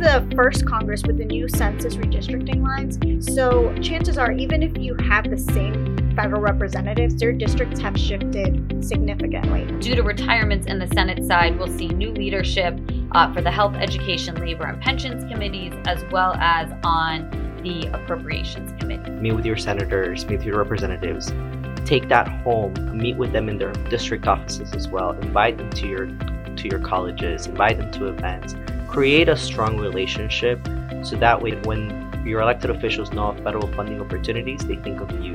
the first Congress with the new census redistricting lines. So chances are, even if you have the same federal representatives, their districts have shifted significantly. Due to retirements in the Senate side, we'll see new leadership uh, for the Health, Education, Labor, and Pensions committees, as well as on the Appropriations Committee. Meet with your senators, meet with your representatives. Take that home, meet with them in their district offices as well. Invite them to your to your colleges, invite them to events. Create a strong relationship so that way when your elected officials know of federal funding opportunities, they think of you.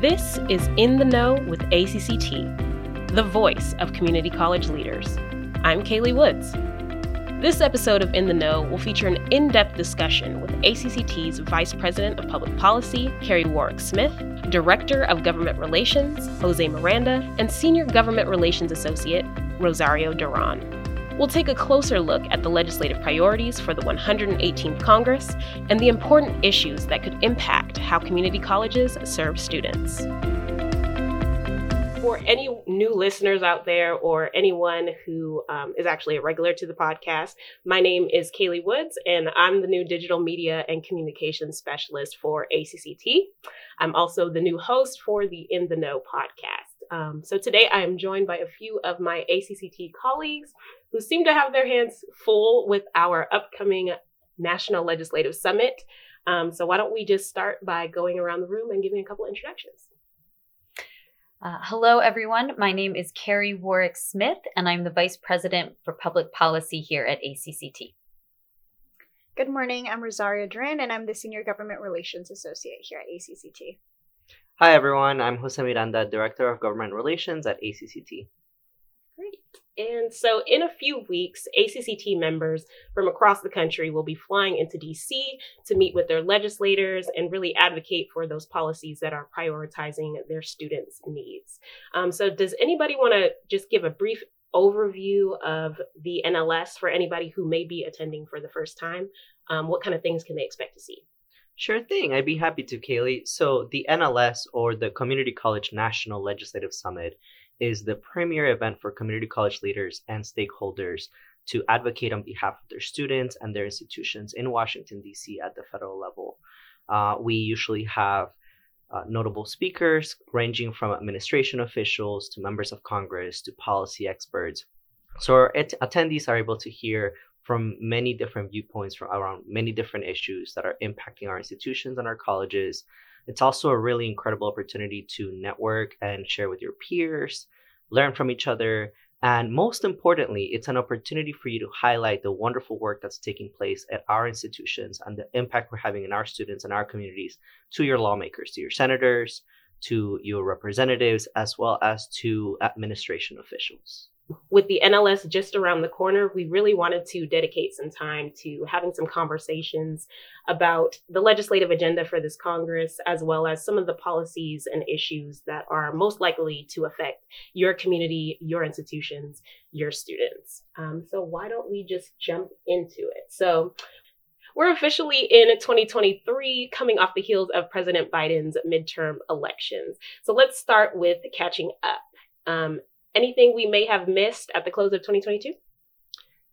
This is In the Know with ACCT, the voice of community college leaders. I'm Kaylee Woods. This episode of In the Know will feature an in depth discussion with ACCT's Vice President of Public Policy, Carrie Warwick Smith, Director of Government Relations, Jose Miranda, and Senior Government Relations Associate, Rosario Duran. We'll take a closer look at the legislative priorities for the 118th Congress and the important issues that could impact how community colleges serve students for any new listeners out there or anyone who um, is actually a regular to the podcast, my name is Kaylee Woods, and I'm the new digital media and communications specialist for ACCT. I'm also the new host for the In the Know podcast. Um, so today I am joined by a few of my ACCT colleagues who seem to have their hands full with our upcoming National Legislative Summit. Um, so why don't we just start by going around the room and giving a couple introductions? Uh, hello, everyone. My name is Carrie Warwick Smith, and I'm the Vice President for Public Policy here at ACCT. Good morning. I'm Rosario Duran, and I'm the Senior Government Relations Associate here at ACCT. Hi, everyone. I'm Jose Miranda, Director of Government Relations at ACCT. Great. And so, in a few weeks, ACCT members from across the country will be flying into DC to meet with their legislators and really advocate for those policies that are prioritizing their students' needs. Um, so, does anybody want to just give a brief overview of the NLS for anybody who may be attending for the first time? Um, what kind of things can they expect to see? Sure thing. I'd be happy to, Kaylee. So, the NLS, or the Community College National Legislative Summit, is the premier event for community college leaders and stakeholders to advocate on behalf of their students and their institutions in Washington, D.C. at the federal level. Uh, we usually have uh, notable speakers ranging from administration officials to members of Congress to policy experts. So our at- attendees are able to hear from many different viewpoints from around many different issues that are impacting our institutions and our colleges. It's also a really incredible opportunity to network and share with your peers, learn from each other, and most importantly, it's an opportunity for you to highlight the wonderful work that's taking place at our institutions and the impact we're having in our students and our communities to your lawmakers, to your senators, to your representatives, as well as to administration officials with the NLS just around the corner, we really wanted to dedicate some time to having some conversations about the legislative agenda for this Congress, as well as some of the policies and issues that are most likely to affect your community, your institutions, your students. Um, so, why don't we just jump into it? So, we're officially in 2023, coming off the heels of President Biden's midterm elections. So, let's start with catching up. Um, anything we may have missed at the close of 2022?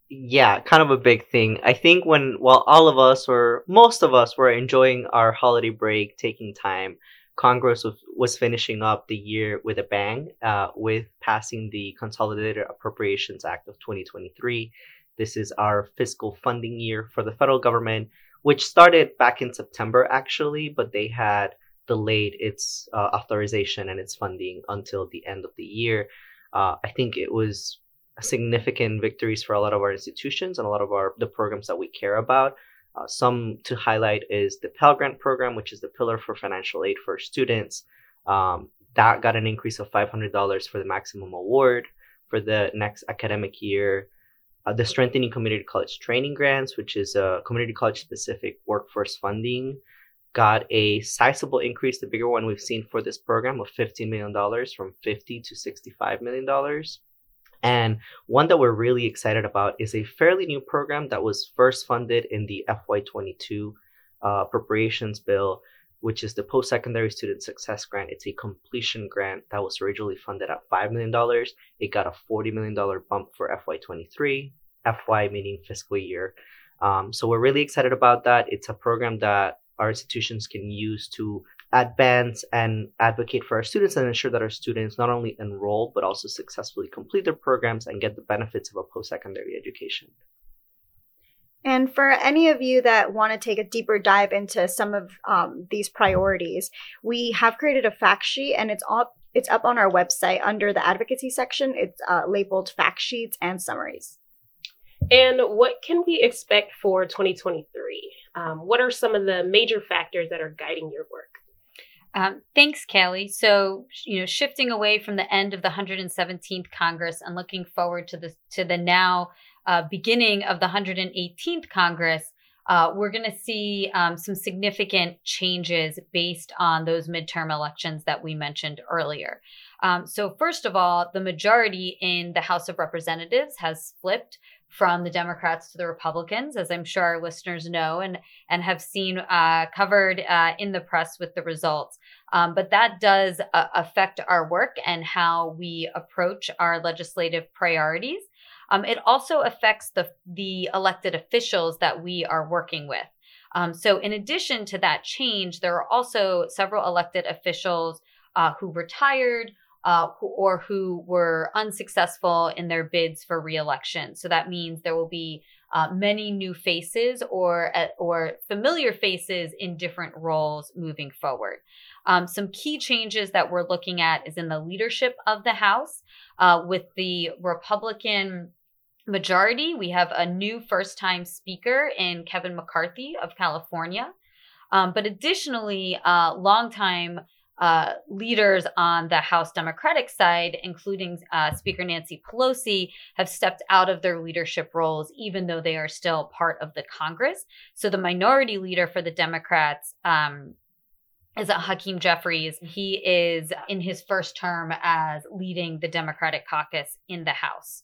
Yeah, kind of a big thing. I think when, while all of us, or most of us, were enjoying our holiday break, taking time, Congress was, finishing up the year with a bang uh, with passing the Consolidated Appropriations Act of 2023. This is our fiscal funding year for the federal government, which started back in September, actually, but they had delayed its uh, authorization and its funding until the end of the year uh, I think it was significant victories for a lot of our institutions and a lot of our the programs that we care about. Uh, some to highlight is the Pell Grant program, which is the pillar for financial aid for students. Um, that got an increase of $500 for the maximum award for the next academic year. Uh, the Strengthening Community College Training Grants, which is a community college specific workforce funding got a sizable increase, the bigger one we've seen for this program of $15 million from 50 to $65 million. And one that we're really excited about is a fairly new program that was first funded in the FY22 uh, appropriations bill, which is the Post Secondary Student Success Grant. It's a completion grant that was originally funded at $5 million. It got a $40 million bump for FY23, FY meaning fiscal year Um, so we're really excited about that. It's a program that our institutions can use to advance and advocate for our students and ensure that our students not only enroll but also successfully complete their programs and get the benefits of a post-secondary education. And for any of you that want to take a deeper dive into some of um, these priorities, we have created a fact sheet, and it's up it's up on our website under the advocacy section. It's uh, labeled fact sheets and summaries. And what can we expect for 2023? Um, what are some of the major factors that are guiding your work? Um, thanks, Kelly. So, you know, shifting away from the end of the 117th Congress and looking forward to the to the now uh, beginning of the 118th Congress, uh, we're going to see um, some significant changes based on those midterm elections that we mentioned earlier. Um, so, first of all, the majority in the House of Representatives has flipped from the Democrats to the Republicans, as I'm sure our listeners know and and have seen uh, covered uh, in the press with the results. Um, but that does uh, affect our work and how we approach our legislative priorities. Um, it also affects the the elected officials that we are working with. Um, so, in addition to that change, there are also several elected officials uh, who retired uh, or who were unsuccessful in their bids for reelection. So that means there will be uh, many new faces or uh, or familiar faces in different roles moving forward. Um, some key changes that we're looking at is in the leadership of the House uh, with the Republican majority. We have a new first-time speaker in Kevin McCarthy of California. Um, but additionally, uh, longtime uh, leaders on the House Democratic side, including uh, Speaker Nancy Pelosi, have stepped out of their leadership roles, even though they are still part of the Congress. So the minority leader for the Democrats um, is Hakeem Jeffries. He is in his first term as leading the Democratic caucus in the House.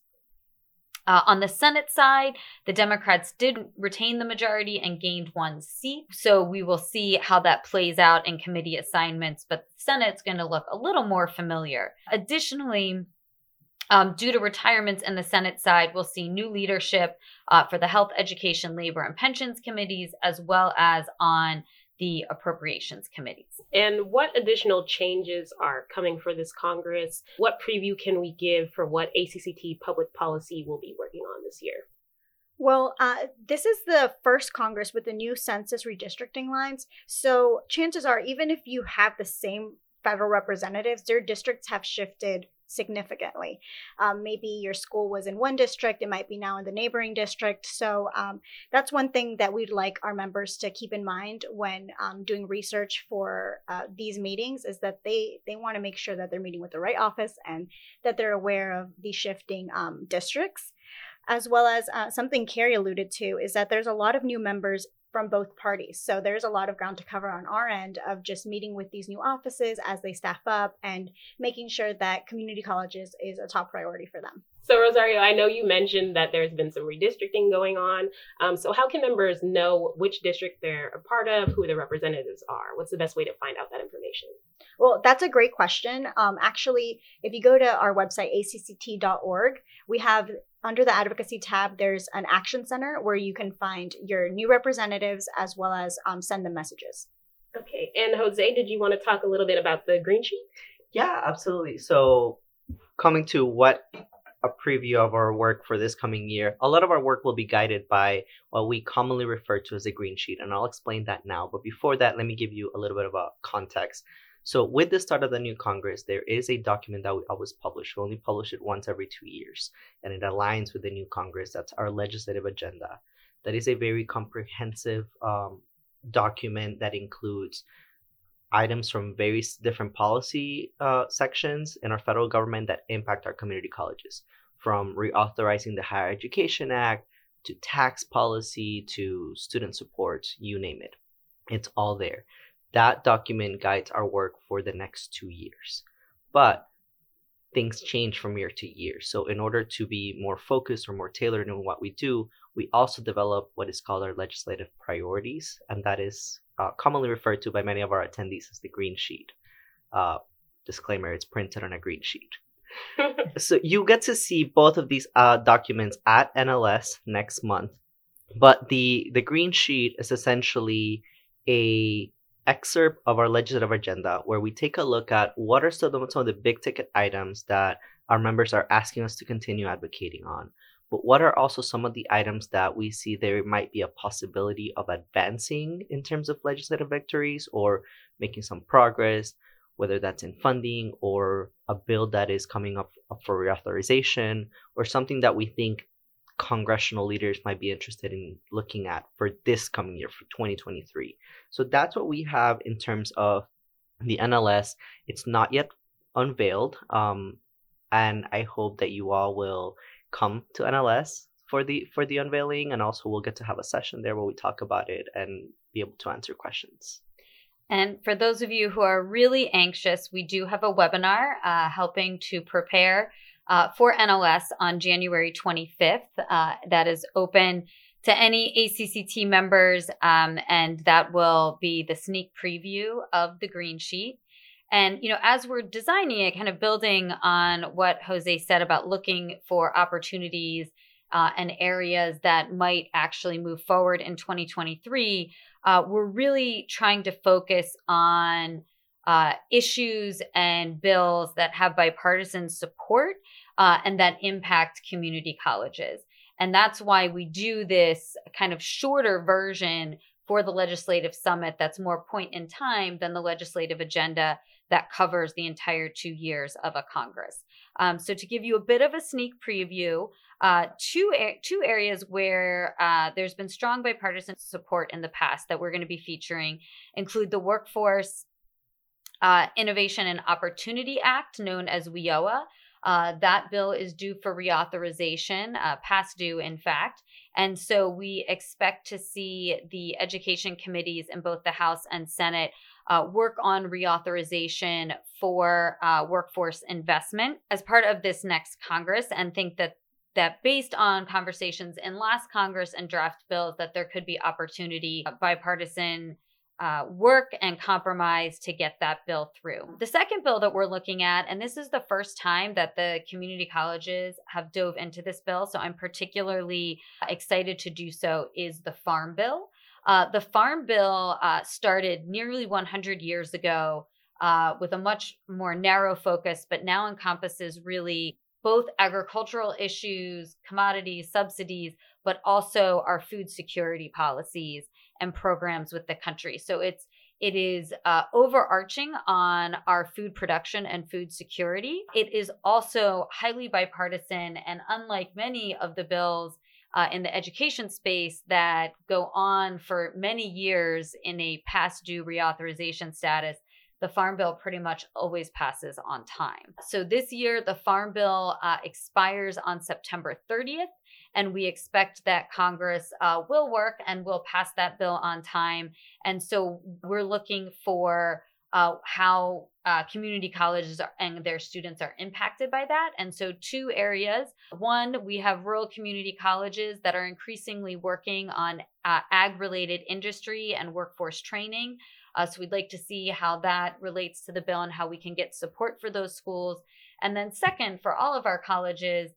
Uh, on the Senate side, the Democrats did retain the majority and gained one seat. So we will see how that plays out in committee assignments, but the Senate's going to look a little more familiar. Additionally, um, due to retirements in the Senate side, we'll see new leadership uh, for the Health, Education, Labor, and Pensions committees, as well as on the appropriations committees. And what additional changes are coming for this Congress? What preview can we give for what ACCT public policy will be working on this year? Well, uh, this is the first Congress with the new census redistricting lines. So chances are, even if you have the same federal representatives, their districts have shifted significantly. Um, maybe your school was in one district, it might be now in the neighboring district. So um, that's one thing that we'd like our members to keep in mind when um, doing research for uh, these meetings is that they they want to make sure that they're meeting with the right office and that they're aware of the shifting um, districts. As well as uh, something Carrie alluded to is that there's a lot of new members from both parties. So there's a lot of ground to cover on our end of just meeting with these new offices as they staff up and making sure that community colleges is a top priority for them. So, Rosario, I know you mentioned that there's been some redistricting going on. Um, so, how can members know which district they're a part of, who the representatives are? What's the best way to find out that information? Well, that's a great question. Um, actually, if you go to our website, acct.org, we have under the advocacy tab, there's an action center where you can find your new representatives as well as um, send them messages. Okay. And Jose, did you want to talk a little bit about the green sheet? Yeah, absolutely. So, coming to what a preview of our work for this coming year, a lot of our work will be guided by what we commonly refer to as a green sheet, and I'll explain that now. But before that, let me give you a little bit of a context. So, with the start of the new Congress, there is a document that we always publish. We only publish it once every two years, and it aligns with the new Congress. That's our legislative agenda. That is a very comprehensive um, document that includes items from various different policy uh, sections in our federal government that impact our community colleges, from reauthorizing the Higher Education Act to tax policy to student support, you name it. It's all there that document guides our work for the next two years. But things change from year to year. So, in order to be more focused or more tailored in what we do, we also develop what is called our legislative priorities, and that is uh, commonly referred to by many of our attendees as the green sheet. Uh, disclaimer: it's printed on a green sheet. so you get to see both of these uh, documents at NLS next month But the the green sheet is essentially a excerpt of our legislative agenda where we take a look at what are some of, some of the big ticket items that our members are asking us to continue advocating on. But what are also some of the items that we see there might be a possibility of advancing in terms of legislative victories or making some progress, whether that's in funding or a bill that is coming up, up for reauthorization or something that we think congressional leaders might be interested in looking at for this coming year for 2023. So that's what we have in terms of the NLS. It's not yet unveiled, um, and I hope that you all will come to NLS for the for the unveiling, and also we'll get to have a session there where we talk about it and be able to answer questions. And for those of you who are really anxious, we do have a webinar uh, helping to prepare uh, for NLS on January 25th. Uh, that is open to any ACCT members, um, and that will be the sneak preview of the green sheet. And you know, as we're designing it, kind of building on what Jose said about looking for opportunities uh, and areas that might actually move forward in 2023, uh, we're really trying to focus on uh, issues and bills that have bipartisan support uh, and that impact community colleges. And that's why we do this kind of shorter version for the legislative summit that's more point in time than the legislative agenda that covers the entire two years of a Congress. Um, so, to give you a bit of a sneak preview, uh, two two areas where uh, there's been strong bipartisan support in the past that we're going to be featuring include the Workforce uh, Innovation and Opportunity Act, known as WIOA. Uh, that bill is due for reauthorization, uh, past due, in fact. And so we expect to see the education committees in both the House and Senate uh, work on reauthorization for uh, workforce investment as part of this next Congress, and think that that based on conversations in last Congress and draft bills, that there could be opportunity uh, bipartisan uh, work and compromise to get that bill through. The second bill that we're looking at, and this is the first time that the community colleges have dove into this bill, so I'm particularly excited to do so, is the Farm Bill. Uh, the Farm Bill uh, started nearly 100 years ago uh, with a much more narrow focus, but now encompasses really both agricultural issues, commodities, subsidies, but also our food security policies and programs with the country. So it's it is uh, overarching on our food production and food security. It is also highly bipartisan, and unlike many of the bills uh, in the education space that go on for many years in a past due reauthorization status, the Farm Bill pretty much always passes on time. So this year, the Farm Bill uh, expires on September 30th and we expect that Congress uh, will work and will pass that bill on time. And so we're looking for uh, how uh, community colleges are, and their students are impacted by that. And so, two areas. One, we have rural community colleges that are increasingly working on uh, ag related industry and workforce training. Uh, so, we'd like to see how that relates to the bill and how we can get support for those schools. And then, second, for all of our colleges,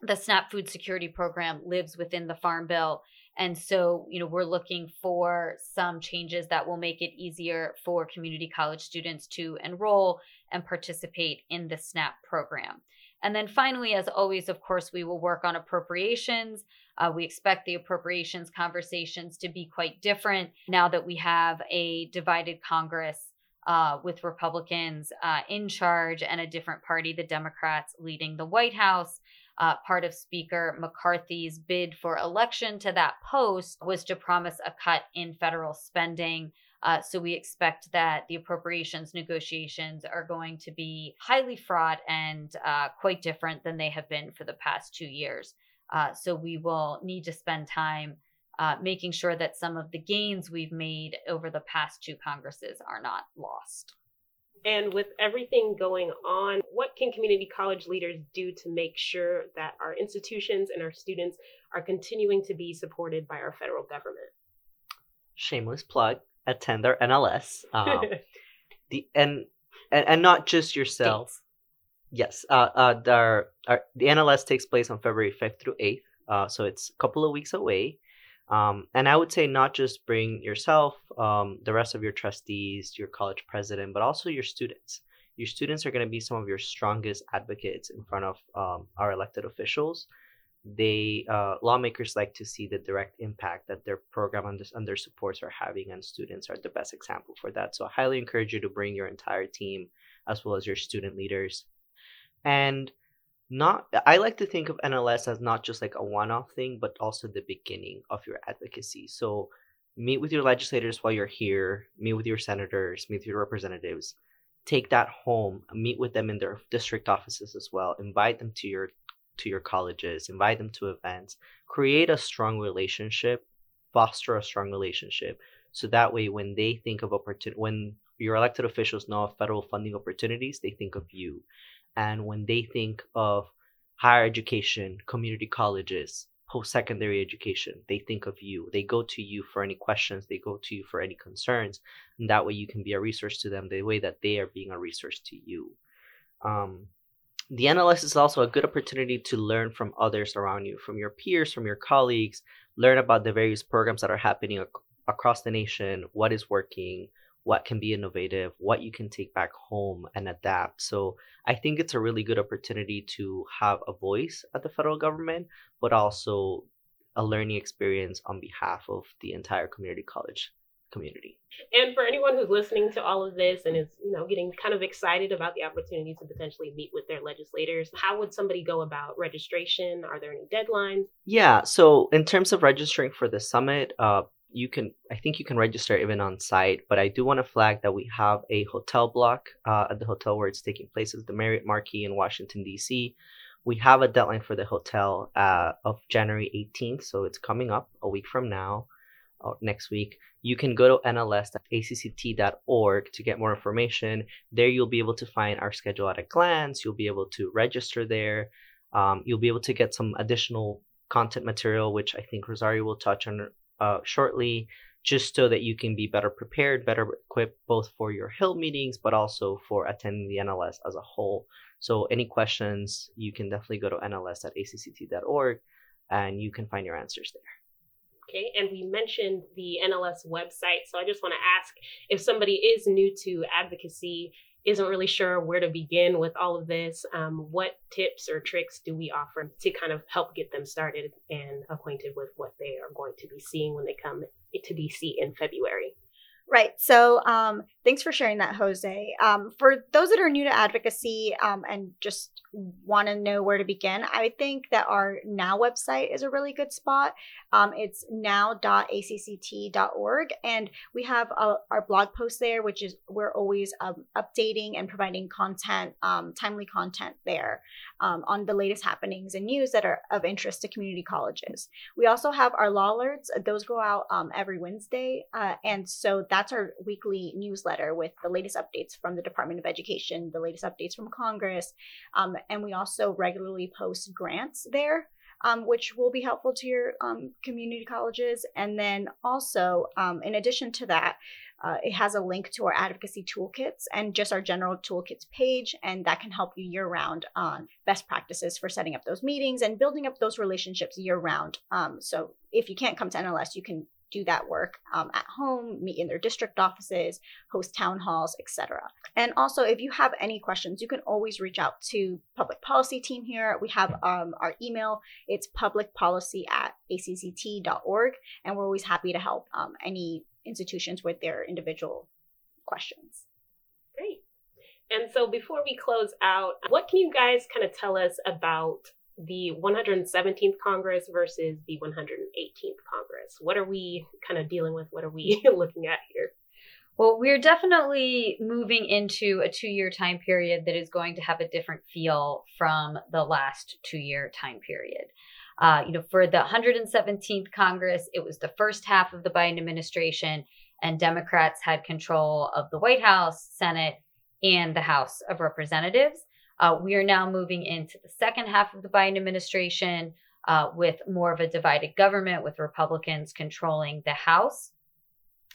the SNAP food security program lives within the Farm Bill. And so, you know, we're looking for some changes that will make it easier for community college students to enroll and participate in the SNAP program. And then finally, as always, of course, we will work on appropriations. Uh, we expect the appropriations conversations to be quite different now that we have a divided Congress uh, with Republicans uh, in charge and a different party, the Democrats, leading the White House. Uh, part of Speaker McCarthy's bid for election to that post was to promise a cut in federal spending. Uh, so we expect that the appropriations negotiations are going to be highly fraught and uh, quite different than they have been for the past two years. Uh, so we will need to spend time uh, making sure that some of the gains we've made over the past two Congresses are not lost. And with everything going on, what can community college leaders do to make sure that our institutions and our students are continuing to be supported by our federal government? Shameless plug. Attend our NLS. Um, the and, and and not just yourself. Yes. Uh, uh, our, our the NLS takes place on February fifth through eighth. Uh, so it's a couple of weeks away. Um, and I would say not just bring yourself, um, the rest of your trustees, your college president, but also your students. Your students are going to be some of your strongest advocates in front of um, our elected officials. They uh, lawmakers like to see the direct impact that their program and their supports are having, and students are the best example for that. So I highly encourage you to bring your entire team as well as your student leaders. And not I like to think of NLS as not just like a one-off thing, but also the beginning of your advocacy. So meet with your legislators while you're here, meet with your senators, meet with your representatives. Take that home, meet with them in their district offices as well. Invite them to your to your colleges, invite them to events, create a strong relationship, foster a strong relationship. So that way when they think of opportunity when your elected officials know of federal funding opportunities, they think of you. And when they think of higher education, community colleges, post secondary education, they think of you. They go to you for any questions, they go to you for any concerns. And that way you can be a resource to them the way that they are being a resource to you. Um, the NLS is also a good opportunity to learn from others around you, from your peers, from your colleagues, learn about the various programs that are happening ac- across the nation, what is working, what can be innovative, what you can take back home and adapt. So I think it's a really good opportunity to have a voice at the federal government, but also a learning experience on behalf of the entire community college community. And for anyone who's listening to all of this and is, you know, getting kind of excited about the opportunity to potentially meet with their legislators, how would somebody go about registration? Are there any deadlines? Yeah, so in terms of registering for the summit, uh, you can i think you can register even on site but i do want to flag that we have a hotel block uh, at the hotel where it's taking place is the marriott marquis in washington d.c we have a deadline for the hotel uh, of january 18th so it's coming up a week from now uh, next week. You can go to nls.acct.org to get more information. There you'll be able to find our schedule at a glance. You'll be able to register there. Um, you'll be able to get some additional content material which i think rosario will touch on uh, shortly, just so that you can be better prepared, better equipped both for your Hill meetings, but also for attending the NLS as a whole. So, any questions, you can definitely go to nls.acct.org and you can find your answers there. Okay, and we mentioned the NLS website. So, I just want to ask if somebody is new to advocacy isn't really sure where to begin with all of this, um, what tips or tricks do we offer to kind of help get them started and acquainted with what they are going to be seeing when they come to DC in February? Right. So, um, thanks for sharing that, Jose. Um, for those that are new to advocacy um, and just want to know where to begin, I think that our Now website is a really good spot. Um, it's now.acct.org, and we have our blog post there, which is we're always um, updating and providing content, um, timely content there um, on the latest happenings and news that are of interest to community colleges. We also have our law alerts; those go out every Wednesday, uh, and so that's our weekly newsletter with the latest updates from the Department of Education, the latest updates from Congress, um, and we also regularly post grants there. Um, which will be helpful to your um, community colleges. And then also, um, in addition to that, uh, it has a link to our advocacy toolkits and just our general toolkits page, and that can help you year round on best practices for setting up those meetings and building up those relationships year round. Um, so if you can't come to NLS, you can do that work um, at home, meet in their district offices, host town halls, etc. And also, if you have any questions, you can always reach out to public policy team here. We have um, our email. It's publicpolicy at acct.org, and we're always happy to help um, any institutions with their individual questions. Great. And so before we close out, what can you guys kind of tell us about the 117th Congress versus the 118th Congress? What are we kind of dealing with? What are we looking at here? Well, we're definitely moving into a two year time period that is going to have a different feel from the last two year time period. Uh, you know, for the 117th Congress, it was the first half of the Biden administration, and Democrats had control of the White House, Senate, and the House of Representatives. Uh, we are now moving into the second half of the Biden administration uh, with more of a divided government, with Republicans controlling the House,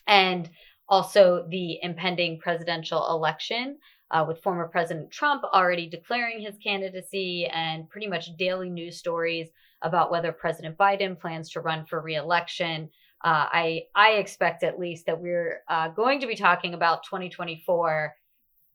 and also the impending presidential election uh, with former President Trump already declaring his candidacy and pretty much daily news stories about whether President Biden plans to run for reelection. Uh, I I expect at least that we're uh, going to be talking about 2024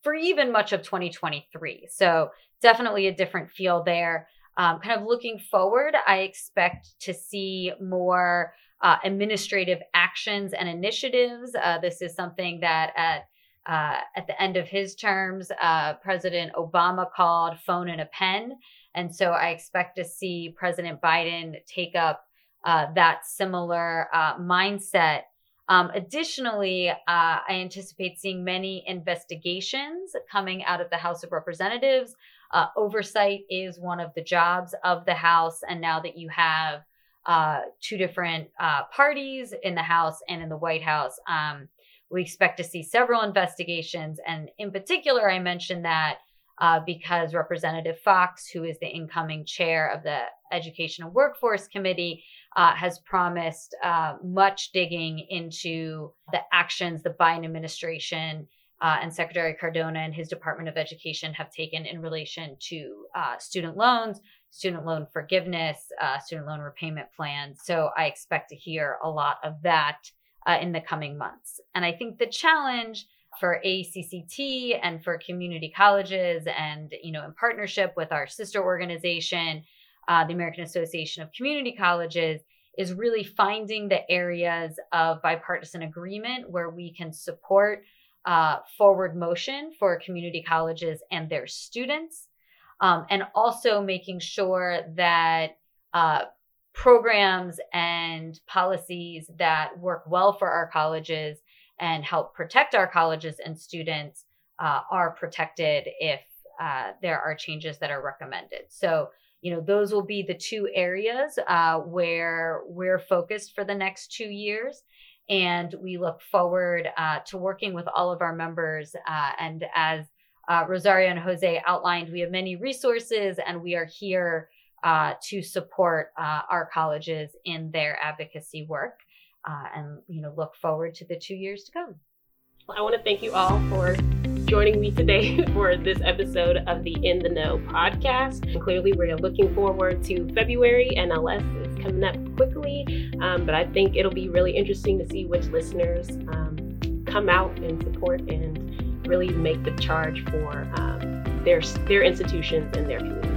for even much of 2023. So definitely a different feel there. Um, kind of looking forward, I expect to see more uh, administrative actions and initiatives. Uh, this is something that at uh, at the end of his terms, uh, President Obama called phone and a pen. And so I expect to see President Biden take up uh, that similar uh, mindset. Um, additionally, uh, I anticipate seeing many investigations coming out of the House of Representatives. Uh, oversight is one of the jobs of the House. And now that you have two different parties in the House and in the White House, um, we expect to see several investigations. And in particular, I mentioned that uh, because Representative Foxx, who is the incoming chair of the Education and Workforce Committee, uh, has promised uh, much digging into the actions the Biden administration uh, and Secretary Cardona and his Department of Education have taken in relation to uh, student loans, student loan forgiveness, uh, student loan repayment plans. So I expect to hear a lot of that uh, in the coming months. And I think the challenge for ACCT and for community colleges and you know in partnership with our sister organization uh, the American Association of Community Colleges is really finding the areas of bipartisan agreement where we can support uh, forward motion for community colleges and their students um, and also making sure that uh, programs and policies that work well for our colleges and help protect our colleges and students uh, are protected if uh, there are changes that are recommended. So, you know, those will be the two areas uh, where we're focused for the next two years. And we look forward uh, to working with all of our members. Uh, and as uh, Rosario and Jose outlined, we have many resources and we are here uh, to support uh, our colleges in their advocacy work and you know look forward to the two years to come i want to thank you all for joining me today for this episode of the in the know podcast. Clearly we're looking forward to february nls is coming up quickly um, but i think it'll be really interesting to see which listeners um, come out and support and really make the charge for um, their their institutions and their community